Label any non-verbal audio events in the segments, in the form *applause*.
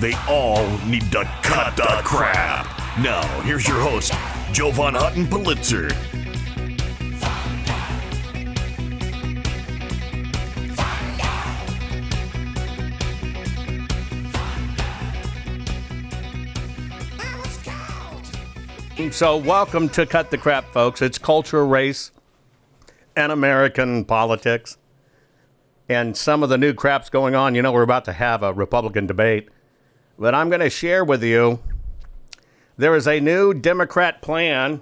They all need to cut the crap. Now, here's your host, Jovan Hutton Pulitzer. So, welcome to Cut the Crap, folks. It's culture, race, and American politics. And some of the new crap's going on. You know, we're about to have a Republican debate. But I'm going to share with you there is a new Democrat plan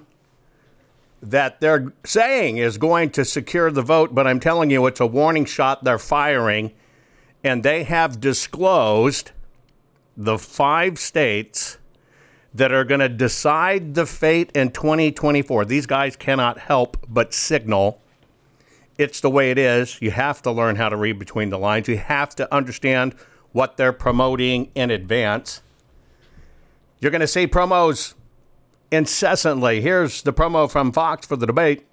that they're saying is going to secure the vote, but I'm telling you, it's a warning shot they're firing. And they have disclosed the five states that are going to decide the fate in 2024. These guys cannot help but signal it's the way it is. You have to learn how to read between the lines. You have to understand what they're promoting in advance. You're going to see promos incessantly. Here's the promo from Fox for the debate.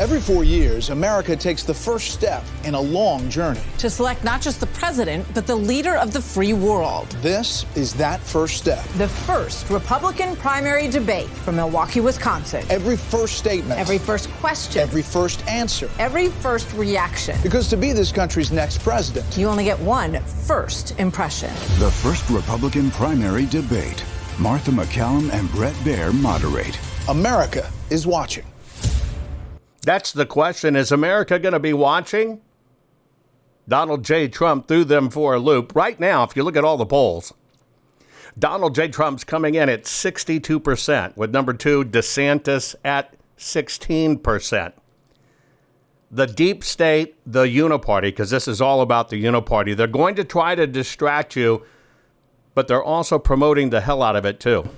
Every four years, America takes the first step in a long journey. To select not just the president, but the leader of the free world. This is that first step. The first Republican primary debate from Milwaukee, Wisconsin. Every first statement. Every first question. Every first answer. Every first reaction. Because to be this country's next president, you only get one first impression. The first Republican primary debate. Martha MacCallum and Bret Baier moderate. America is watching. That's the question. Is America going to be watching? Donald J. Trump threw them for a loop. Right now, if you look at all the polls, Donald J. Trump's coming in at 62%, with number two, DeSantis at 16%. The deep state, the uniparty, because this is all about the uniparty, they're going to try to distract you, but they're also promoting the hell out of it, too.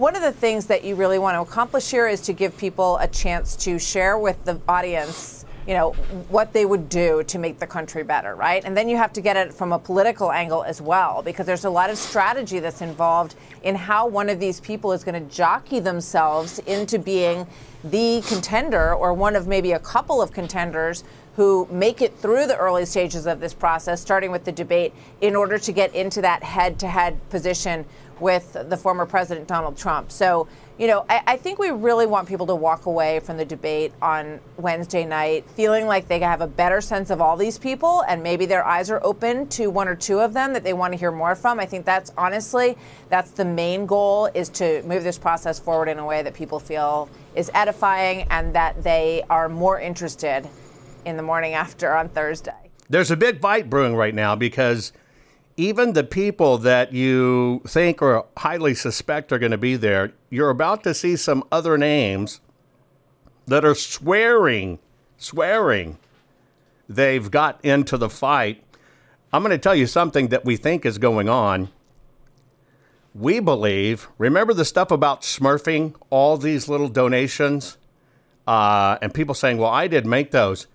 One of the things that you really want to accomplish here is to give people a chance to share with the audience, you know, what they would do to make the country better, right? And then you have to get it from a political angle as well, because there's a lot of strategy that's involved in how one of these people is going to jockey themselves into being the contender or one of maybe a couple of contenders who make it through the early stages of this process, starting with the debate, in order to get into that head to head position with the former President Donald Trump. So, you know, I, I, think we really want people to walk away from the debate on Wednesday night feeling like they have a better sense of all these people and maybe their eyes are open to one or two of them that they want to hear more from. I think that's honestly, that's the main goal is to move this process forward in a way that people feel is edifying and that they are more interested in the morning after on Thursday. There's a big fight brewing right now because even the people that you think or highly suspect are going to be there, you're about to see some other names that are swearing, swearing they've got into the fight. I'm going to tell you something that we think is going on. We believe, remember the stuff about smurfing all these little donations? Uh, and people saying, well, I didn't make those.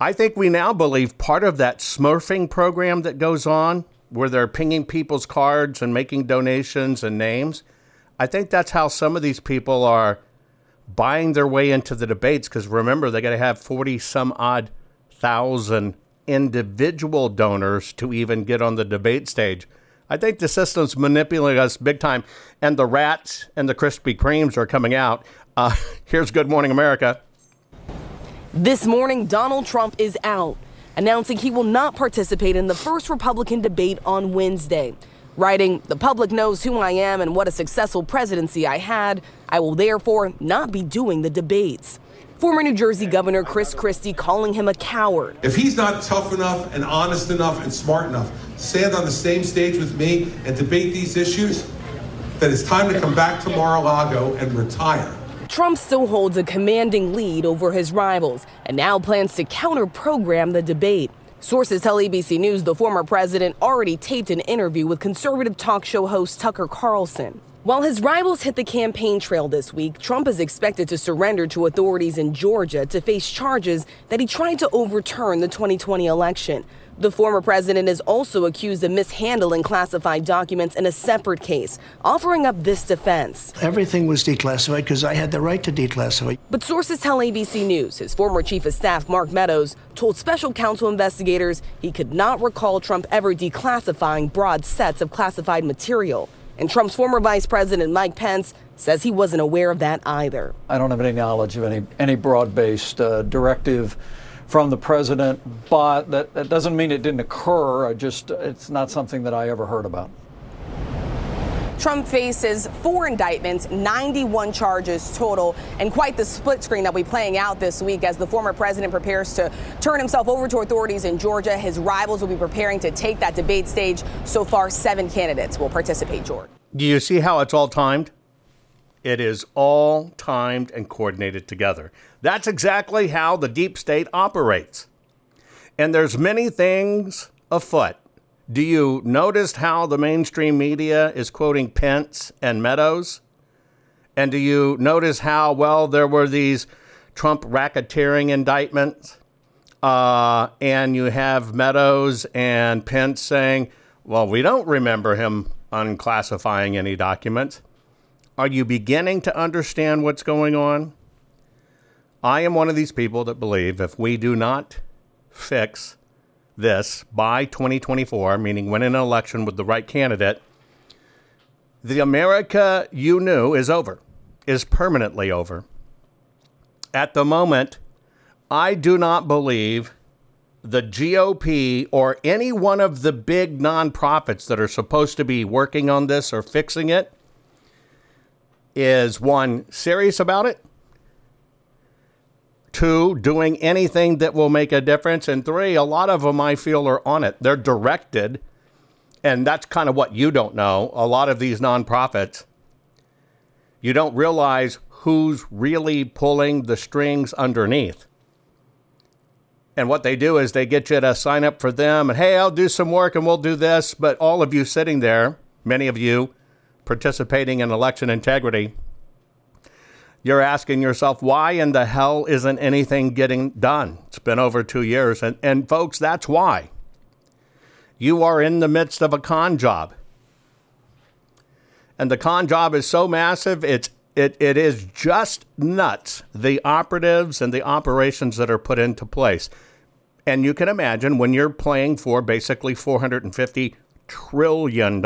I think we now believe part of that smurfing program that goes on, where they're pinging people's cards and making donations and names, I think that's how some of these people are buying their way into the debates. Because remember, they got to have 40 some odd thousand individual donors to even get on the debate stage. I think the system's manipulating us big time. And the rats and the Krispy Kremes are coming out. Uh, *laughs* here's Good Morning America. This morning, Donald Trump is out, announcing he will not participate in the first Republican debate on Wednesday. writing, The public knows who I am and what a successful presidency I had. I will therefore not be doing the debates. Former New Jersey Governor Chris Christie calling him a coward. If he's not tough enough and honest enough and smart enough to stand on the same stage with me and debate these issues, then it's time to come back to Mar a Lago and retire. Trump still holds a commanding lead over his rivals and now plans to counter program the debate. Sources tell ABC News the former president already taped an interview with conservative talk show host Tucker Carlson. While his rivals hit the campaign trail this week, Trump is expected to surrender to authorities in Georgia to face charges that he tried to overturn the 2020 election. The former president is also accused of mishandling classified documents in a separate case, offering up this defense. Everything was declassified because I had the right to declassify. But sources tell ABC News his former chief of staff, Mark Meadows, told special counsel investigators he could not recall Trump ever declassifying broad sets of classified material. And Trump's former vice president, Mike Pence, says he wasn't aware of that either. I don't have any knowledge of any, any broad based uh, directive from the president, but that, that doesn't mean it didn't occur. I just, it's not something that I ever heard about. Trump faces four indictments, 91 charges total, and quite the split screen that will be playing out this week as the former president prepares to turn himself over to authorities in Georgia. His rivals will be preparing to take that debate stage. So far, seven candidates will participate, George. Do you see how it's all timed? It is all timed and coordinated together. That's exactly how the deep state operates. And there's many things afoot do you notice how the mainstream media is quoting Pence and Meadows? And do you notice how, well, there were these Trump racketeering indictments? Uh, and you have Meadows and Pence saying, well, we don't remember him unclassifying any documents. Are you beginning to understand what's going on? I am one of these people that believe if we do not fix this by 2024, meaning win an election with the right candidate, the America you knew is over, is permanently over. At the moment, I do not believe the GOP or any one of the big nonprofits that are supposed to be working on this or fixing it is one, serious about it, Two, doing anything that will make a difference. And three, a lot of them I feel are on it. They're directed. And that's kind of what you don't know. A lot of these nonprofits, you don't realize who's really pulling the strings underneath. And what they do is they get you to sign up for them and, hey, I'll do some work and we'll do this. But all of you sitting there, many of you participating in election integrity, you're asking yourself, why in the hell isn't anything getting done? It's been over two years. And, and folks, that's why. You are in the midst of a con job. And the con job is so massive, it's, it, it is just nuts, the operatives and the operations that are put into place. And you can imagine when you're playing for basically $450 trillion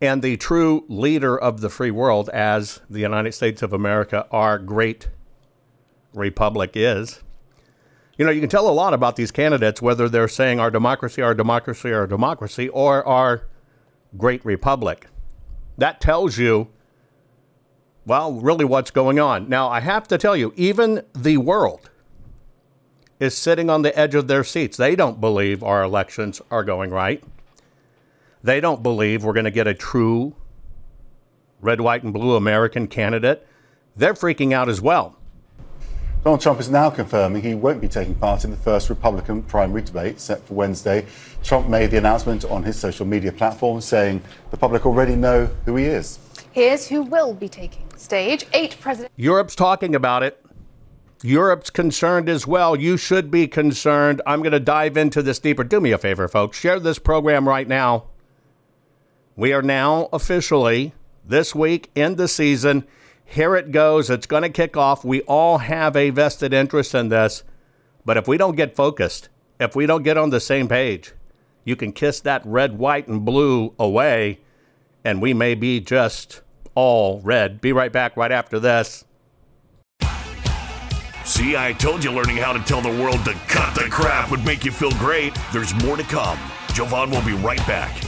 and the true leader of the free world, as the United States of America, our great republic is. You know, you can tell a lot about these candidates, whether they're saying our democracy, our democracy, our democracy, or our great republic. That tells you, well, really what's going on. Now, I have to tell you, even the world is sitting on the edge of their seats. They don't believe our elections are going right. They don't believe we're going to get a true red, white, and blue American candidate. They're freaking out as well. Donald Trump is now confirming he won't be taking part in the first Republican primary debate set for Wednesday. Trump made the announcement on his social media platform saying the public already know who he is. Here's who will be taking stage. Eight presidents. Europe's talking about it. Europe's concerned as well. You should be concerned. I'm going to dive into this deeper. Do me a favor, folks. Share this program right now. We are now officially this week in the season. Here it goes. It's going to kick off. We all have a vested interest in this. But if we don't get focused, if we don't get on the same page, you can kiss that red, white, and blue away, and we may be just all red. Be right back right after this. See, I told you learning how to tell the world to cut the crap would make you feel great. There's more to come. Jovan will be right back.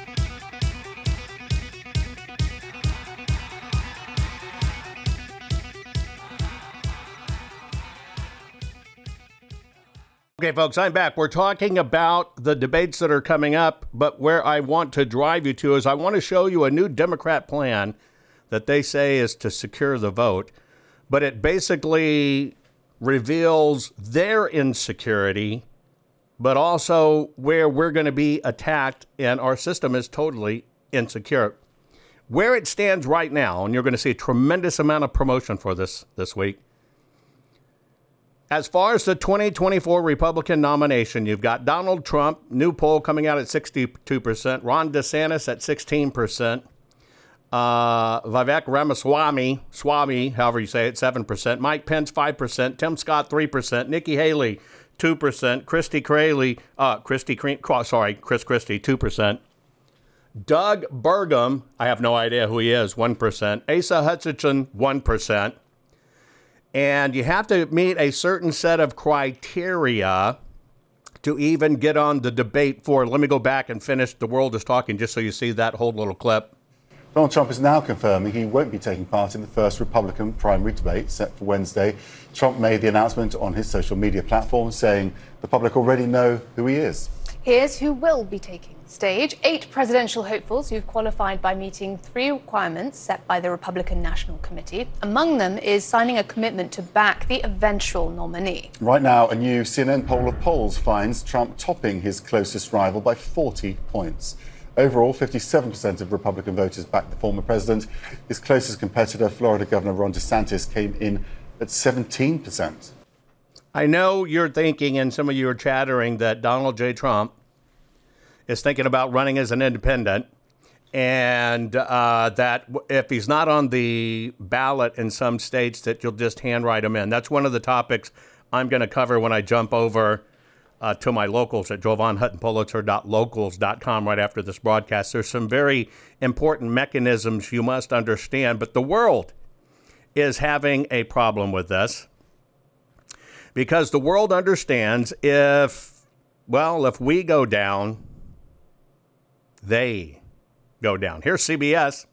Okay, folks, I'm back. We're talking about the debates that are coming up, but where I want to drive you to is I want to show you a new Democrat plan that they say is to secure the vote, but it basically reveals their insecurity, but also where we're going to be attacked, and our system is totally insecure. Where it stands right now, and you're going to see a tremendous amount of promotion for this this week as far as the 2024 Republican nomination, you've got Donald Trump, new poll coming out at 62%, Ron DeSantis at 16%, uh, Vivek Ramaswamy, Swamy, however you say it, 7%, Mike Pence, 5%, Tim Scott, 3%, Nikki Haley, 2%, Christy Crayley, uh, Christy, sorry, Chris Christie, 2%. Doug Burgum, I have no idea who he is, 1%. Asa Hutchinson, 1% and you have to meet a certain set of criteria to even get on the debate for. Let me go back and finish The World is Talking just so you see that whole little clip. Donald Trump is now confirming he won't be taking part in the first Republican primary debate set for Wednesday. Trump made the announcement on his social media platform saying the public already know who he is. Here's who will be taking stage. Eight presidential hopefuls who've qualified by meeting three requirements set by the Republican National Committee. Among them is signing a commitment to back the eventual nominee. Right now, a new CNN poll of polls finds Trump topping his closest rival by 40 points. Overall, 57% of Republican voters backed the former president. His closest competitor, Florida Governor Ron DeSantis, came in at 17%. I know you're thinking, and some of you are chattering, that Donald J. Trump is thinking about running as an independent, and uh, that if he's not on the ballot in some states, that you'll just handwrite him in. That's one of the topics I'm going to cover when I jump over uh, to my locals at jovanhuttonpulitzer.locals.com right after this broadcast. There's some very important mechanisms you must understand, but the world is having a problem with this because the world understands if, well, if we go down, they go down. Here's CBS.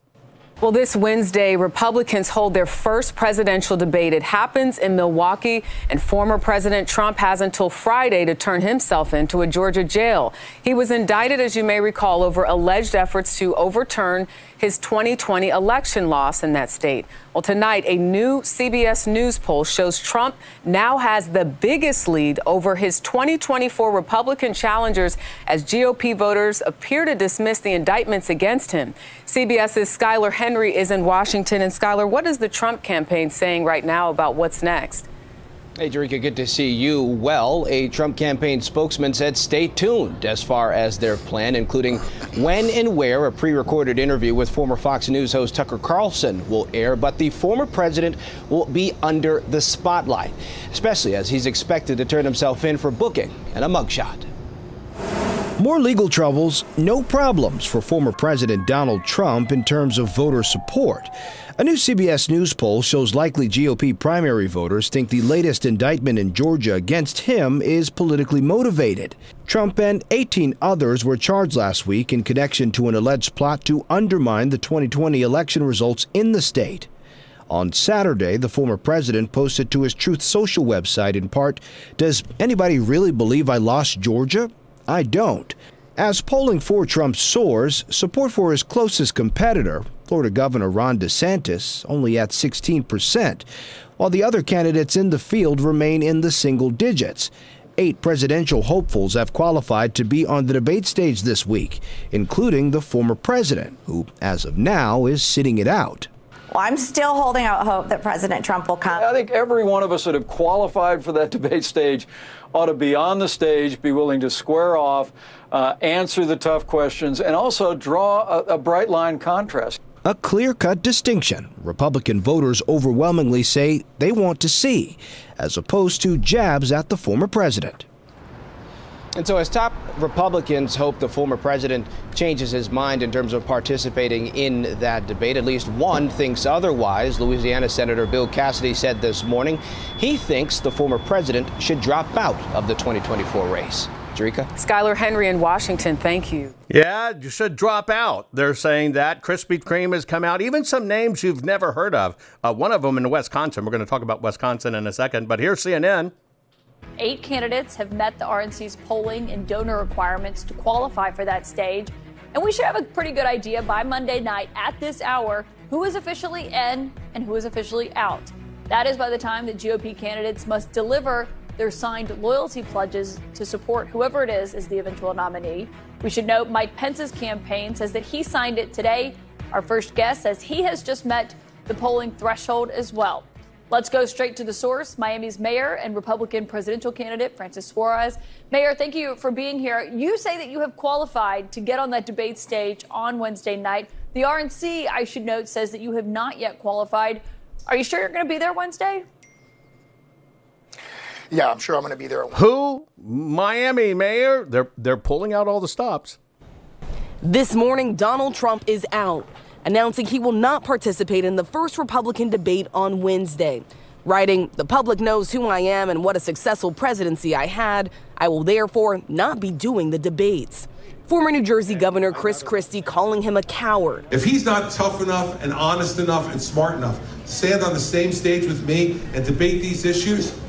Well, this Wednesday, Republicans hold their first presidential debate. It happens in Milwaukee, and former President Trump has until Friday to turn himself into a Georgia jail. He was indicted, as you may recall, over alleged efforts to overturn his 2020 election loss in that state. Well, tonight, a new CBS News poll shows Trump now has the biggest lead over his 2024 Republican challengers as GOP voters appear to dismiss the indictments against him. CBS's Skyler Henry is in Washington. And Skyler, what is the Trump campaign saying right now about what's next? Hey, Jericka, good to see you. Well, a Trump campaign spokesman said stay tuned as far as their plan, including when and where a pre recorded interview with former Fox News host Tucker Carlson will air. But the former president will be under the spotlight, especially as he's expected to turn himself in for booking and a mugshot. More legal troubles, no problems for former President Donald Trump in terms of voter support. A new CBS News poll shows likely GOP primary voters think the latest indictment in Georgia against him is politically motivated. Trump and 18 others were charged last week in connection to an alleged plot to undermine the 2020 election results in the state. On Saturday, the former president posted to his Truth Social website in part Does anybody really believe I lost Georgia? I don't. As polling for Trump soars, support for his closest competitor, Florida Governor Ron DeSantis, only at 16%, while the other candidates in the field remain in the single digits. Eight presidential hopefuls have qualified to be on the debate stage this week, including the former president, who, as of now, is sitting it out. Well, I'm still holding out hope that President Trump will come. I think every one of us that have qualified for that *laughs* debate stage ought to be on the stage, be willing to square off, uh, answer the tough questions, and also draw a, a bright line contrast a clear cut distinction Republican voters overwhelmingly say they want to see, as opposed to jabs at the former president. And so, as top Republicans hope the former president changes his mind in terms of participating in that debate, at least one thinks otherwise. Louisiana Senator Bill Cassidy said this morning he thinks the former president should drop out of the 2024 race. Jericka? Skyler Henry in Washington, thank you. Yeah, you should drop out. They're saying that. Krispy Kreme has come out. Even some names you've never heard of. Uh, one of them in Wisconsin. We're going to talk about Wisconsin in a second. But here's CNN. Eight candidates have met the RNC's polling and donor requirements to qualify for that stage. And we should have a pretty good idea by Monday night at this hour who is officially in and who is officially out. That is by the time the GOP candidates must deliver their signed loyalty pledges to support whoever it is as the eventual nominee. We should note Mike Pence's campaign says that he signed it today. Our first guest says he has just met the polling threshold as well. Let's go straight to the source. Miami's mayor and Republican presidential candidate Francis Suarez. Mayor, thank you for being here. You say that you have qualified to get on that debate stage on Wednesday night. The RNC, I should note, says that you have not yet qualified. Are you sure you're going to be there Wednesday? Yeah, I'm sure I'm going to be there. Who? Miami mayor? They're they're pulling out all the stops. This morning, Donald Trump is out, announcing he will not participate in the first Republican debate on Wednesday. Writing, The public knows who I am and what a successful presidency I had. I will therefore not be doing the debates. Former New Jersey Governor Chris Christie calling him a coward. If he's not tough enough and honest enough and smart enough to stand on the same stage with me and debate these issues,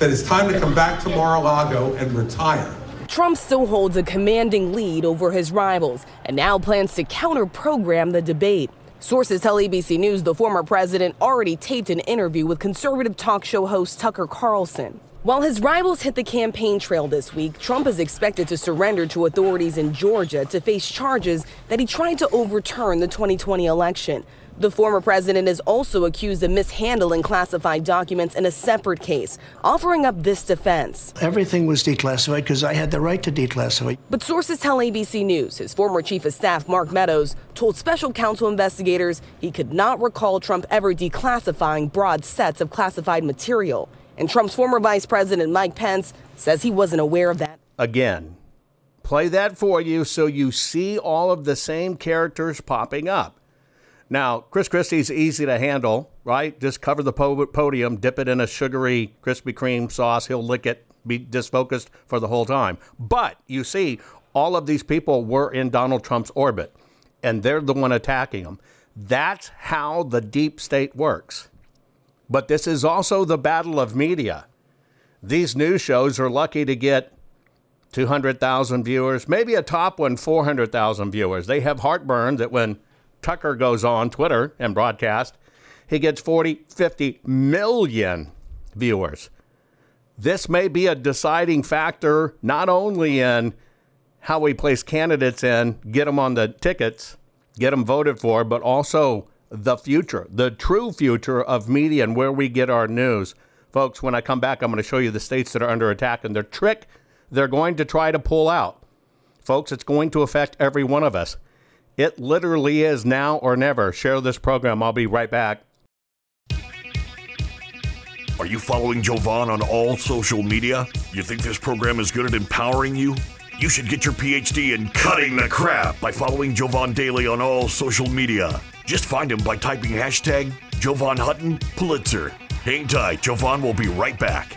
that it's time to come back to Mar-a-Lago and retire. Trump still holds a commanding lead over his rivals and now plans to counter program the debate. Sources tell ABC News the former president already taped an interview with conservative talk show host Tucker Carlson. While his rivals hit the campaign trail this week, Trump is expected to surrender to authorities in Georgia to face charges that he tried to overturn the 2020 election. The former president is also accused of mishandling classified documents in a separate case, offering up this defense. Everything was declassified because I had the right to declassify. But sources tell ABC News his former chief of staff, Mark Meadows, told special counsel investigators he could not recall Trump ever declassifying broad sets of classified material. And Trump's former vice president, Mike Pence, says he wasn't aware of that. Again, play that for you so you see all of the same characters popping up. Now, Chris Christie's easy to handle, right? Just cover the podium, dip it in a sugary Krispy Kreme sauce. He'll lick it, be disfocused for the whole time. But you see, all of these people were in Donald Trump's orbit, and they're the one attacking him. That's how the deep state works. But this is also the battle of media. These news shows are lucky to get 200,000 viewers, maybe a top one, 400,000 viewers. They have heartburn that when Tucker goes on Twitter and broadcast, he gets 40, 50 million viewers. This may be a deciding factor not only in how we place candidates in, get them on the tickets, get them voted for, but also the future, the true future of media and where we get our news. Folks, when I come back, I'm going to show you the states that are under attack and their trick they're going to try to pull out. Folks, it's going to affect every one of us. It literally is now or never. Share this program. I'll be right back. Are you following Jovan on all social media? You think this program is good at empowering you? You should get your PhD in cutting the crap by following Jovan Daily on all social media. Just find him by typing hashtag Jovan Hutton Pulitzer. Hang tight, Jovan will be right back.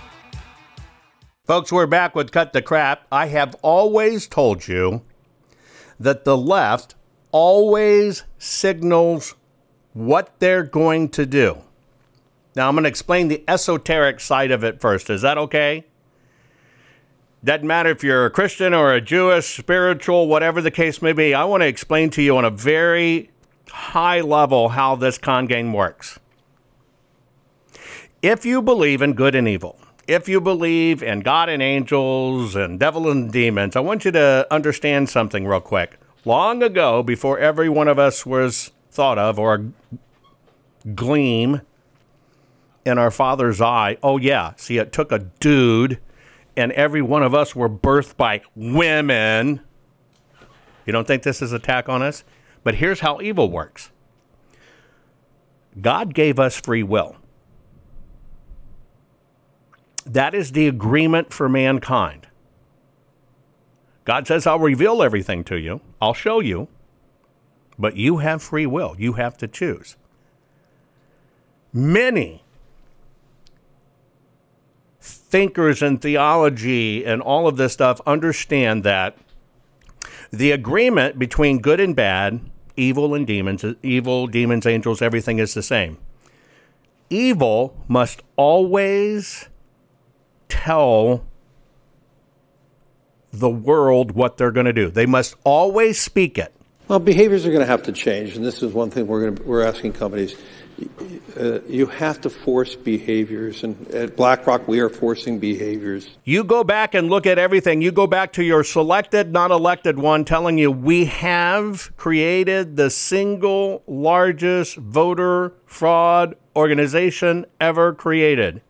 Folks, we're back with Cut the Crap. I have always told you that the left always signals what they're going to do. Now, I'm going to explain the esoteric side of it first. Is that okay? Doesn't matter if you're a Christian or a Jewish, spiritual, whatever the case may be. I want to explain to you on a very high level how this con game works. If you believe in good and evil, if you believe in God and angels and devil and demons, I want you to understand something real quick. Long ago, before every one of us was thought of or gleam in our father's eye, oh, yeah, see, it took a dude, and every one of us were birthed by women. You don't think this is attack on us? But here's how evil works God gave us free will. That is the agreement for mankind. God says, I'll reveal everything to you, I'll show you, but you have free will. You have to choose. Many thinkers in theology and all of this stuff understand that the agreement between good and bad, evil and demons, evil, demons, angels, everything is the same. Evil must always tell the world what they're going to do. They must always speak it. Well, behaviors are going to have to change, and this is one thing we're going to, we're asking companies. Uh, you have to force behaviors, and at BlackRock we are forcing behaviors. You go back and look at everything. You go back to your selected, not elected one, telling you we have created the single largest voter fraud organization ever created.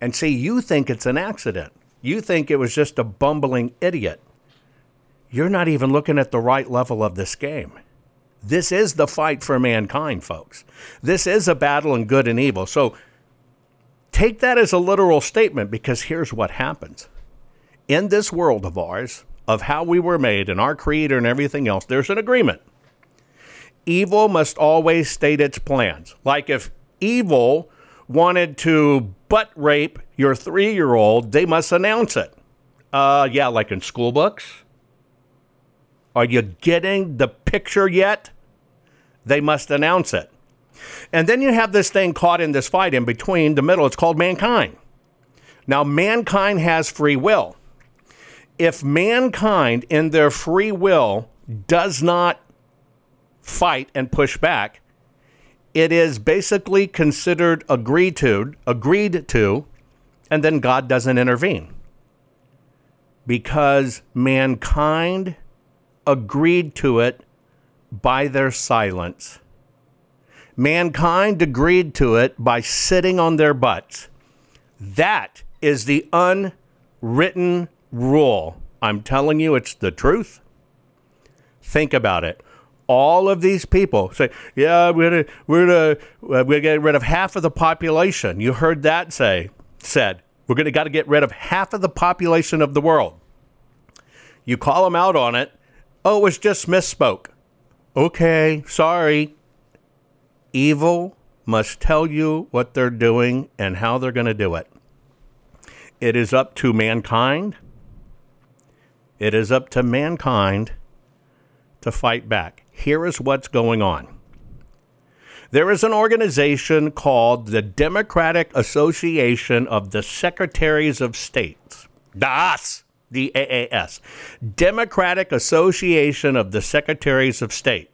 And see, you think it's an accident. You think it was just a bumbling idiot. You're not even looking at the right level of this game. This is the fight for mankind, folks. This is a battle in good and evil. So take that as a literal statement because here's what happens. In this world of ours, of how we were made and our creator and everything else, there's an agreement. Evil must always state its plans. Like if evil wanted to butt rape your three year old, they must announce it. Uh, yeah, like in school books. Are you getting the picture yet? They must announce it. And then you have this thing caught in this fight in between the middle. It's called mankind. Now, mankind has free will. If mankind, in their free will, does not fight and push back, it is basically considered agreed to, agreed to, and then God doesn't intervene. Because mankind agreed to it by their silence. Mankind agreed to it by sitting on their butts. That is the unwritten rule I'm telling you, it's the truth. Think about it. All of these people say, "Yeah, we're gonna, we're gonna, uh, we're getting rid of half of the population." You heard that say said. We're gonna got to get rid of half of the population of the world. You call them out on it. Oh, it was just misspoke. Okay, sorry. Evil must tell you what they're doing and how they're going to do it. It is up to mankind. It is up to mankind to fight back. Here is what's going on. There is an organization called the Democratic Association of the Secretaries of States. DAS, the AAS, Democratic Association of the Secretaries of State.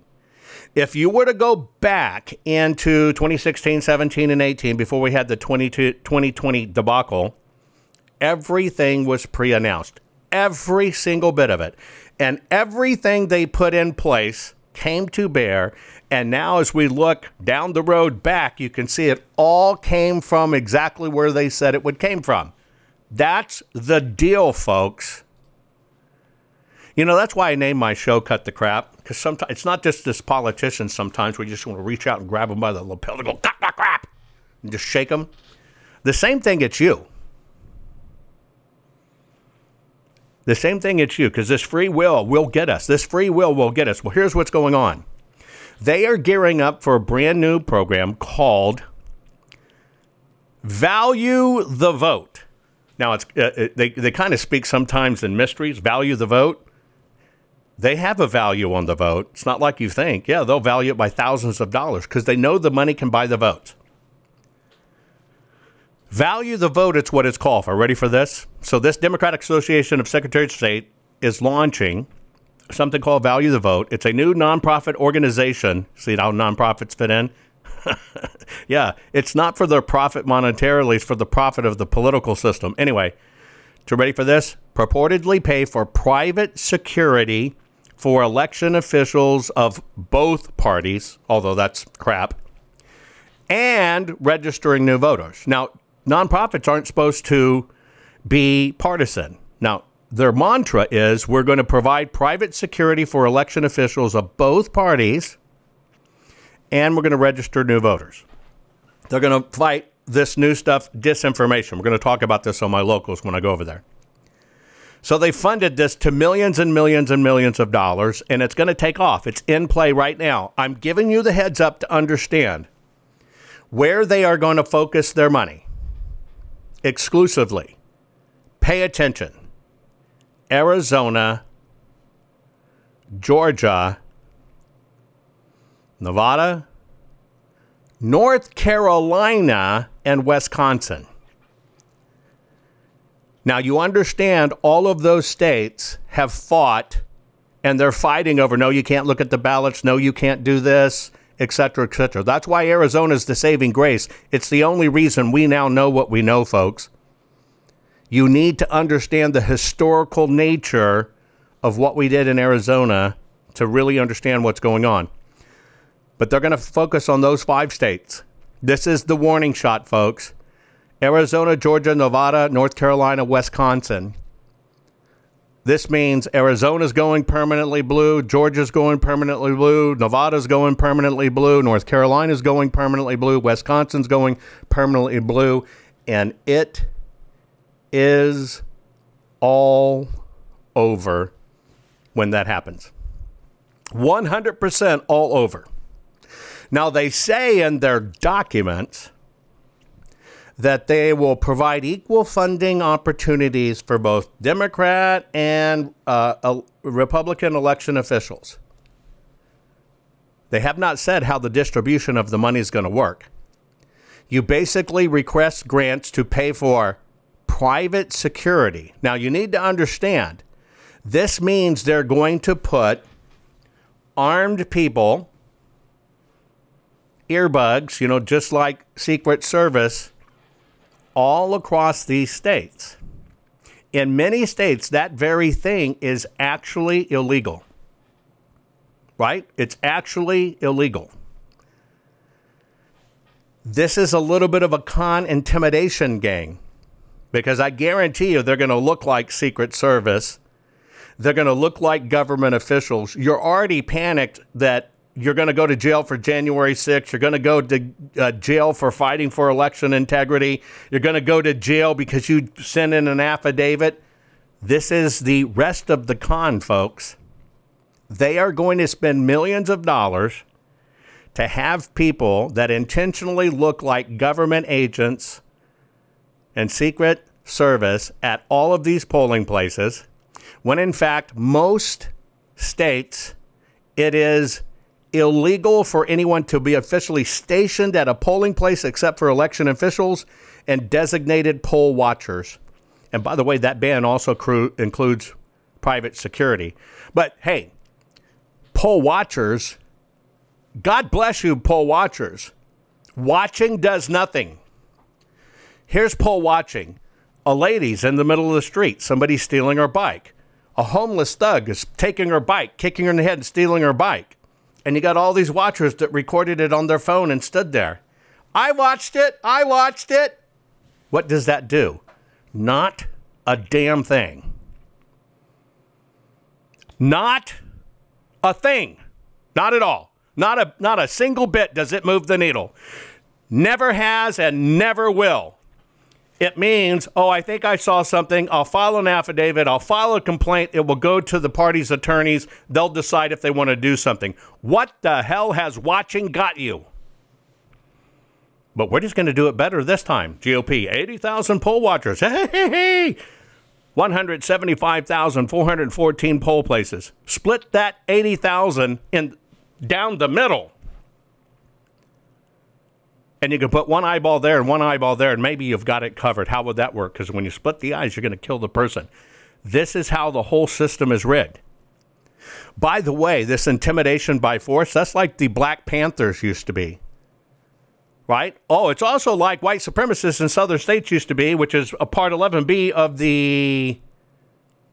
If you were to go back into 2016, 17, and 18, before we had the 2020 debacle, everything was pre announced. Every single bit of it. And everything they put in place came to bear. And now, as we look down the road back, you can see it all came from exactly where they said it would came from. That's the deal, folks. You know, that's why I named my show Cut the Crap, because sometimes it's not just this politician sometimes we just want to reach out and grab them by the lapel and go, Cut the crap, and just shake them. The same thing it's you. The same thing it's you, because this free will will get us. This free will will get us. Well, here's what's going on. They are gearing up for a brand new program called Value the Vote. Now, it's uh, they, they kind of speak sometimes in mysteries, value the vote. They have a value on the vote. It's not like you think. Yeah, they'll value it by thousands of dollars because they know the money can buy the votes. Value the vote, it's what it's called for. Ready for this? So, this Democratic Association of Secretaries of State is launching something called Value the Vote. It's a new nonprofit organization. See how nonprofits fit in? *laughs* yeah, it's not for their profit monetarily, it's for the profit of the political system. Anyway, to ready for this? Purportedly pay for private security for election officials of both parties, although that's crap, and registering new voters. Now, nonprofits aren't supposed to be partisan. Now, their mantra is we're going to provide private security for election officials of both parties, and we're going to register new voters. They're going to fight this new stuff, disinformation. We're going to talk about this on my locals when I go over there. So they funded this to millions and millions and millions of dollars, and it's going to take off. It's in play right now. I'm giving you the heads up to understand where they are going to focus their money exclusively. Pay attention. Arizona, Georgia, Nevada, North Carolina, and Wisconsin. Now, you understand all of those states have fought and they're fighting over no, you can't look at the ballots, no, you can't do this, et cetera, et cetera. That's why Arizona is the saving grace. It's the only reason we now know what we know, folks. You need to understand the historical nature of what we did in Arizona to really understand what's going on. But they're going to focus on those five states. This is the warning shot, folks. Arizona, Georgia, Nevada, North Carolina, Wisconsin. This means Arizona's going permanently blue, Georgia's going permanently blue, Nevada's going permanently blue, North Carolina's going permanently blue, Wisconsin's going permanently blue, and it is all over when that happens. 100% all over. Now, they say in their documents that they will provide equal funding opportunities for both Democrat and uh, Republican election officials. They have not said how the distribution of the money is going to work. You basically request grants to pay for private security. Now, you need to understand this means they're going to put armed people, earbuds, you know, just like Secret Service all across these states. In many states, that very thing is actually illegal. Right? It's actually illegal. This is a little bit of a con intimidation gang because I guarantee you they're going to look like Secret Service They're going to look like government officials. You're already panicked that you're going to go to jail for January 6th. You're going to go to uh, jail for fighting for election integrity. You're going to go to jail because you sent in an affidavit. This is the rest of the con, folks. They are going to spend millions of dollars to have people that intentionally look like government agents and secret service at all of these polling places, when in fact, most states, it is illegal for anyone to be officially stationed at a polling place except for election officials and designated poll watchers. And by the way, that ban also cru- includes private security. But hey, poll watchers, God bless you, poll watchers. Watching does nothing. Here's poll watching a lady's in the middle of the street, somebody's stealing her bike. A homeless thug is taking her bike, kicking her in the head, and stealing her bike. And you got all these watchers that recorded it on their phone and stood there. I watched it. I watched it. What does that do? Not a damn thing. Not a thing. Not at all. Not a not a single bit does it move the needle. Never has and never will. It means, oh, I think I saw something. I'll file an affidavit. I'll file a complaint. It will go to the party's attorneys. They'll decide if they want to do something. What the hell has watching got you? But we're just going to do it better this time. GOP, 80,000 poll watchers. *laughs* Hey, hey, hey. 175,414 poll places. Split that 80,000 in down the middle. And you can put one eyeball there and one eyeball there, and maybe you've got it covered. How would that work? Because when you split the eyes, you're going to kill the person. This is how the whole system is rigged. By the way, this intimidation by force, that's like the Black Panthers used to be. Right? Oh, it's also like white supremacists in southern states used to be, which is a part 11B of the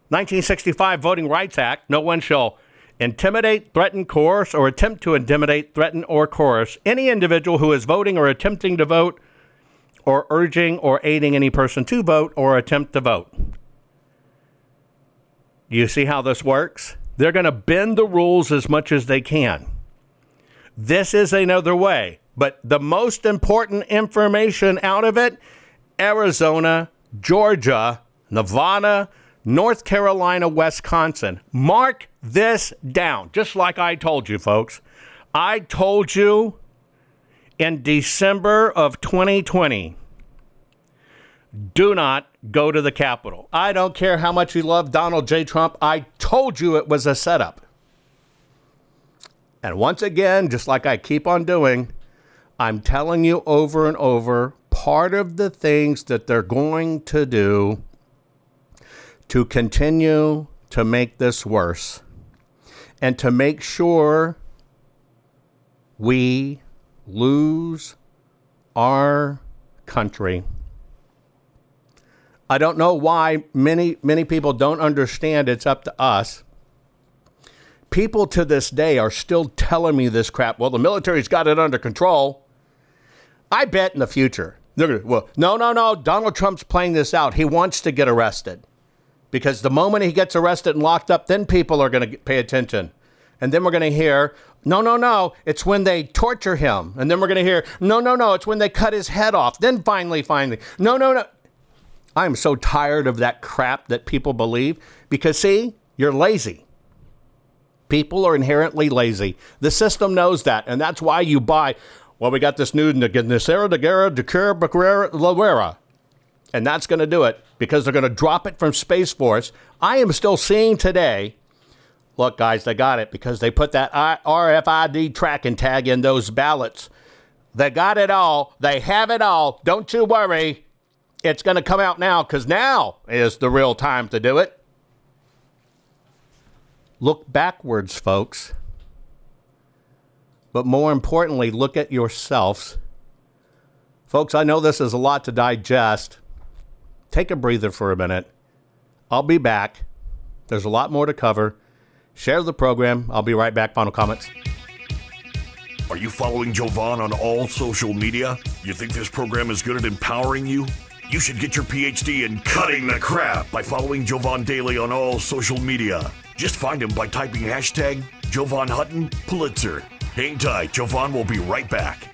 1965 Voting Rights Act. No one shall intimidate, threaten, coerce, or attempt to intimidate, threaten, or coerce any individual who is voting or attempting to vote, or urging or aiding any person to vote or attempt to vote. You see how this works? They're going to bend the rules as much as they can. This is another way. But the most important information out of it Arizona, Georgia, Nevada, North Carolina, Wisconsin. Mark this down, just like I told you, folks. I told you in December of 2020 do not go to the Capitol. I don't care how much you love Donald J. Trump. I told you it was a setup. And once again, just like I keep on doing, I'm telling you over and over part of the things that they're going to do to continue to make this worse and to make sure we lose our country. I don't know why many many people don't understand it's up to us. People to this day are still telling me this crap. Well, the military's got it under control. I bet in the future well, no, no, no. Donald Trump's playing this out. He wants to get arrested because the moment he gets arrested and locked up, then people are going to pay attention. And then we're going to hear, no, no, no, it's when they torture him. And then we're going to hear, no, no, no, it's when they cut his head off. Then finally, finally, no, no, no. I'm so tired of that crap that people believe because, see, you're lazy. People are inherently lazy. The system knows that. And that's why you buy, well, we got this new Nacera de Guerra de Guerra And that's going to do it because they're going to drop it from Space Force. I am still seeing today look, guys, they got it because they put that RFID tracking tag in those ballots. They got it all. They have it all. Don't you worry. It's going to come out now because now is the real time to do it. Look backwards, folks. But more importantly, look at yourselves. Folks, I know this is a lot to digest. Take a breather for a minute. I'll be back. There's a lot more to cover. Share the program. I'll be right back. Final comments. Are you following Jovan on all social media? You think this program is good at empowering you? You should get your PhD in cutting the crap by following Jovan daily on all social media. Just find him by typing hashtag Jovan Hutton Pulitzer. Hang tight, Jovan will be right back.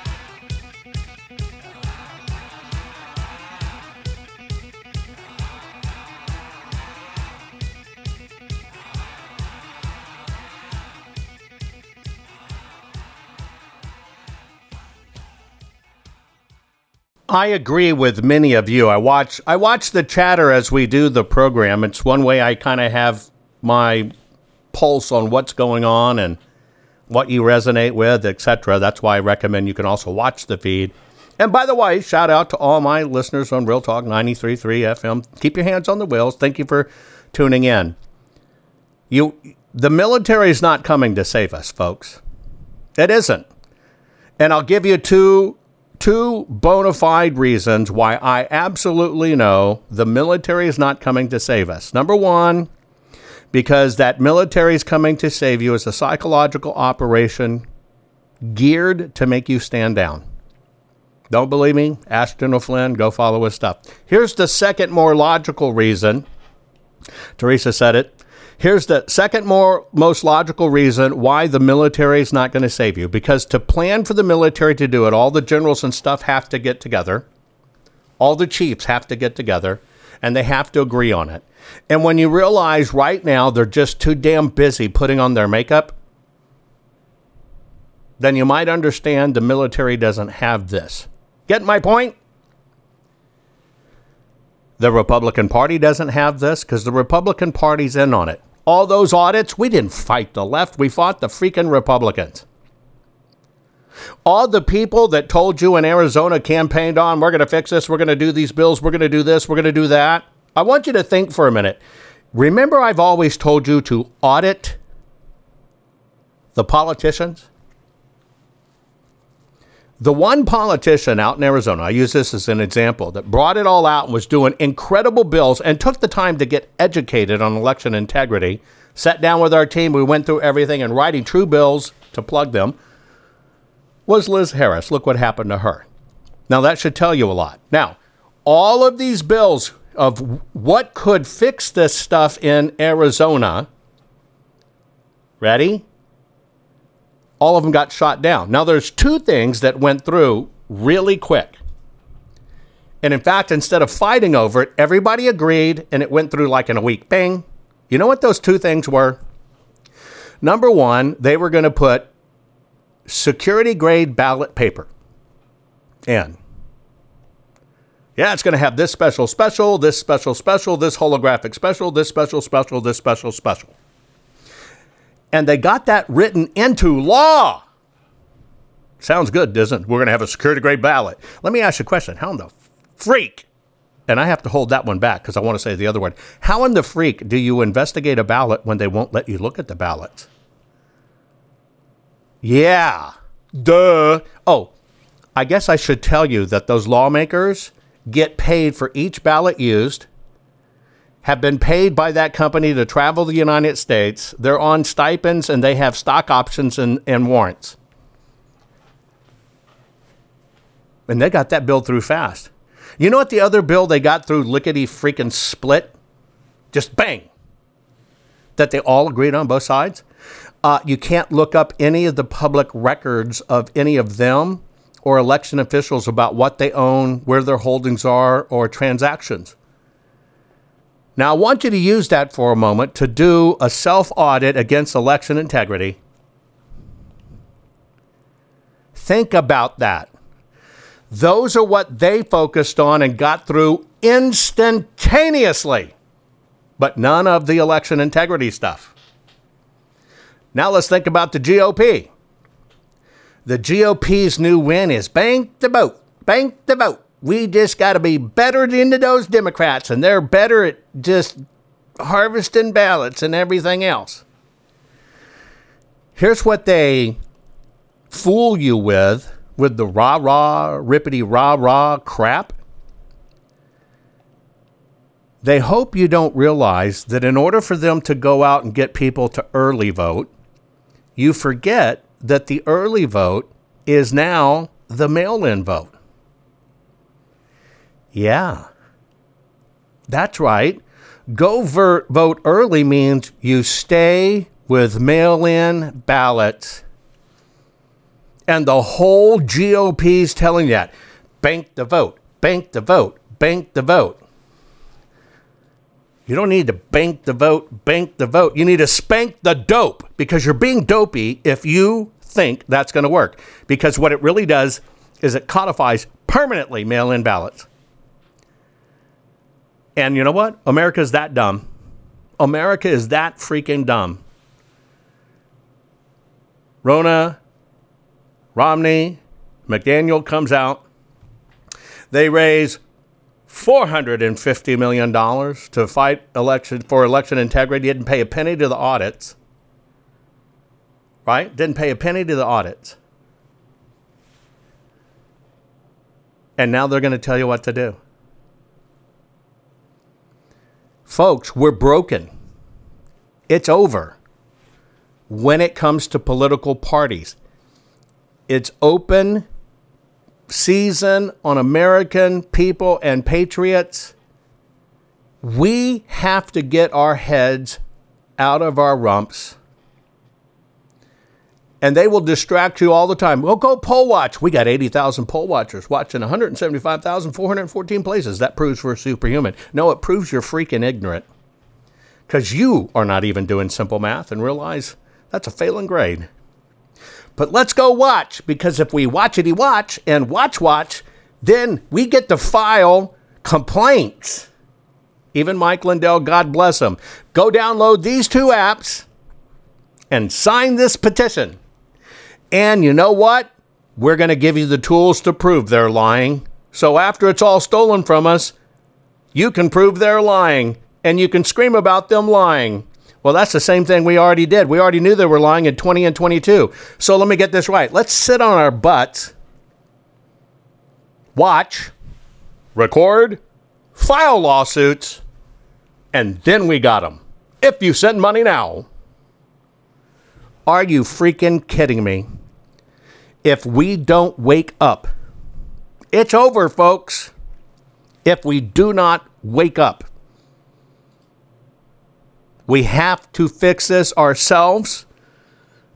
I agree with many of you. I watch I watch the chatter as we do the program. It's one way I kind of have my pulse on what's going on and what you resonate with, etc. That's why I recommend you can also watch the feed. And by the way, shout out to all my listeners on Real Talk 93.3 FM. Keep your hands on the wheels. Thank you for tuning in. You the military is not coming to save us, folks. It isn't. And I'll give you two two bona fide reasons why I absolutely know the military is not coming to save us. Number one, because that military is coming to save you is a psychological operation geared to make you stand down. Don't believe me? Ask General Flynn. Go follow his stuff. Here's the second, more logical reason. Teresa said it. Here's the second more most logical reason why the military is not going to save you. Because to plan for the military to do it, all the generals and stuff have to get together. All the chiefs have to get together and they have to agree on it. And when you realize right now they're just too damn busy putting on their makeup, then you might understand the military doesn't have this. Get my point? The Republican Party doesn't have this because the Republican Party's in on it. All those audits, we didn't fight the left, we fought the freaking Republicans. All the people that told you in Arizona campaigned on, we're going to fix this, we're going to do these bills, we're going to do this, we're going to do that. I want you to think for a minute. Remember, I've always told you to audit the politicians? The one politician out in Arizona, I use this as an example, that brought it all out and was doing incredible bills and took the time to get educated on election integrity, sat down with our team, we went through everything and writing true bills to plug them, was Liz Harris. Look what happened to her. Now, that should tell you a lot. Now, all of these bills of what could fix this stuff in Arizona, ready? All of them got shot down. Now, there's two things that went through really quick. And in fact, instead of fighting over it, everybody agreed and it went through like in a week. Bang. You know what those two things were? Number one, they were going to put security grade ballot paper in. Yeah, it's going to have this special special, this special special, this holographic special, this special special, this special special and they got that written into law. Sounds good, doesn't it? We're going to have a security grade ballot. Let me ask you a question. How in the freak, and I have to hold that one back because I want to say the other word. How in the freak do you investigate a ballot when they won't let you look at the ballots? Yeah, duh. Oh, I guess I should tell you that those lawmakers get paid for each ballot used have been paid by that company to travel the United States. They're on stipends and they have stock options and, and warrants. And they got that bill through fast. You know what the other bill they got through lickety freaking split? Just bang. That they all agreed on both sides? Uh, you can't look up any of the public records of any of them or election officials about what they own, where their holdings are, or transactions. Now, I want you to use that for a moment to do a self audit against election integrity. Think about that. Those are what they focused on and got through instantaneously, but none of the election integrity stuff. Now, let's think about the GOP. The GOP's new win is bank the vote, bank the vote we just got to be better than those Democrats, and they're better at just harvesting ballots and everything else. Here's what they fool you with with the rah rah, rippity rah rah crap. They hope you don't realize that in order for them to go out and get people to early vote, you forget that the early vote is now the mail in vote. Yeah. That's right. Go ver- vote early means you stay with mail in ballots. And the whole GOP is telling you that. Bank the vote, bank the vote, bank the vote. You don't need to bank the vote, bank the vote. You need to spank the dope because you're being dopey if you think that's going to work. Because what it really does is it codifies permanently mail in ballots. And you know what? America is that dumb. America is that freaking dumb. Ronna, Romney, McDaniel comes out. They raise $450 million to fight election for election integrity. Didn't pay a penny to the audits. Right? Didn't pay a penny to the audits. And now they're going to tell you what to do. Folks, we're broken. It's over when it comes to political parties. It's open season on American people and patriots. We have to get our heads out of our rumps and they will distract you all the time. Well, go poll watch. We got 80,000 poll watchers watching 175,414 places. That proves we're superhuman. No, it proves you're freaking ignorant because you are not even doing simple math and realize that's a failing grade. But let's go watch because if we watchity watch and watch watch, then we get to file complaints. Even Mike Lindell, God bless him. Go download these two apps and sign this petition. And you know what? We're going to give you the tools to prove they're lying. So after it's all stolen from us, you can prove they're lying and you can scream about them lying. Well, that's the same thing we already did. We already knew they were lying in 20 and 22. So let me get this right. Let's sit on our butts, watch, record, file lawsuits, and then we got them. If you send money now. Are you freaking kidding me? If we don't wake up, it's over, folks. If we do not wake up, we have to fix this ourselves.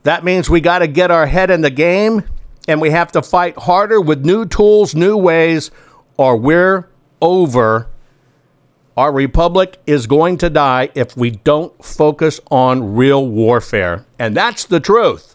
That means we got to get our head in the game and we have to fight harder with new tools, new ways, or we're over. Our republic is going to die if we don't focus on real warfare. And that's the truth.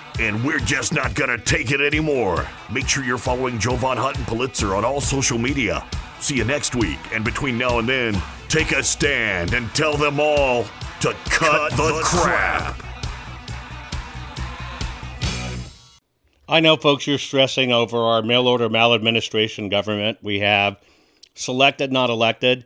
And we're just not gonna take it anymore. Make sure you're following Jovan Hutton Pulitzer on all social media. See you next week, and between now and then, take a stand and tell them all to cut, cut the, the crap. crap. I know, folks, you're stressing over our mail order maladministration government. We have selected, not elected.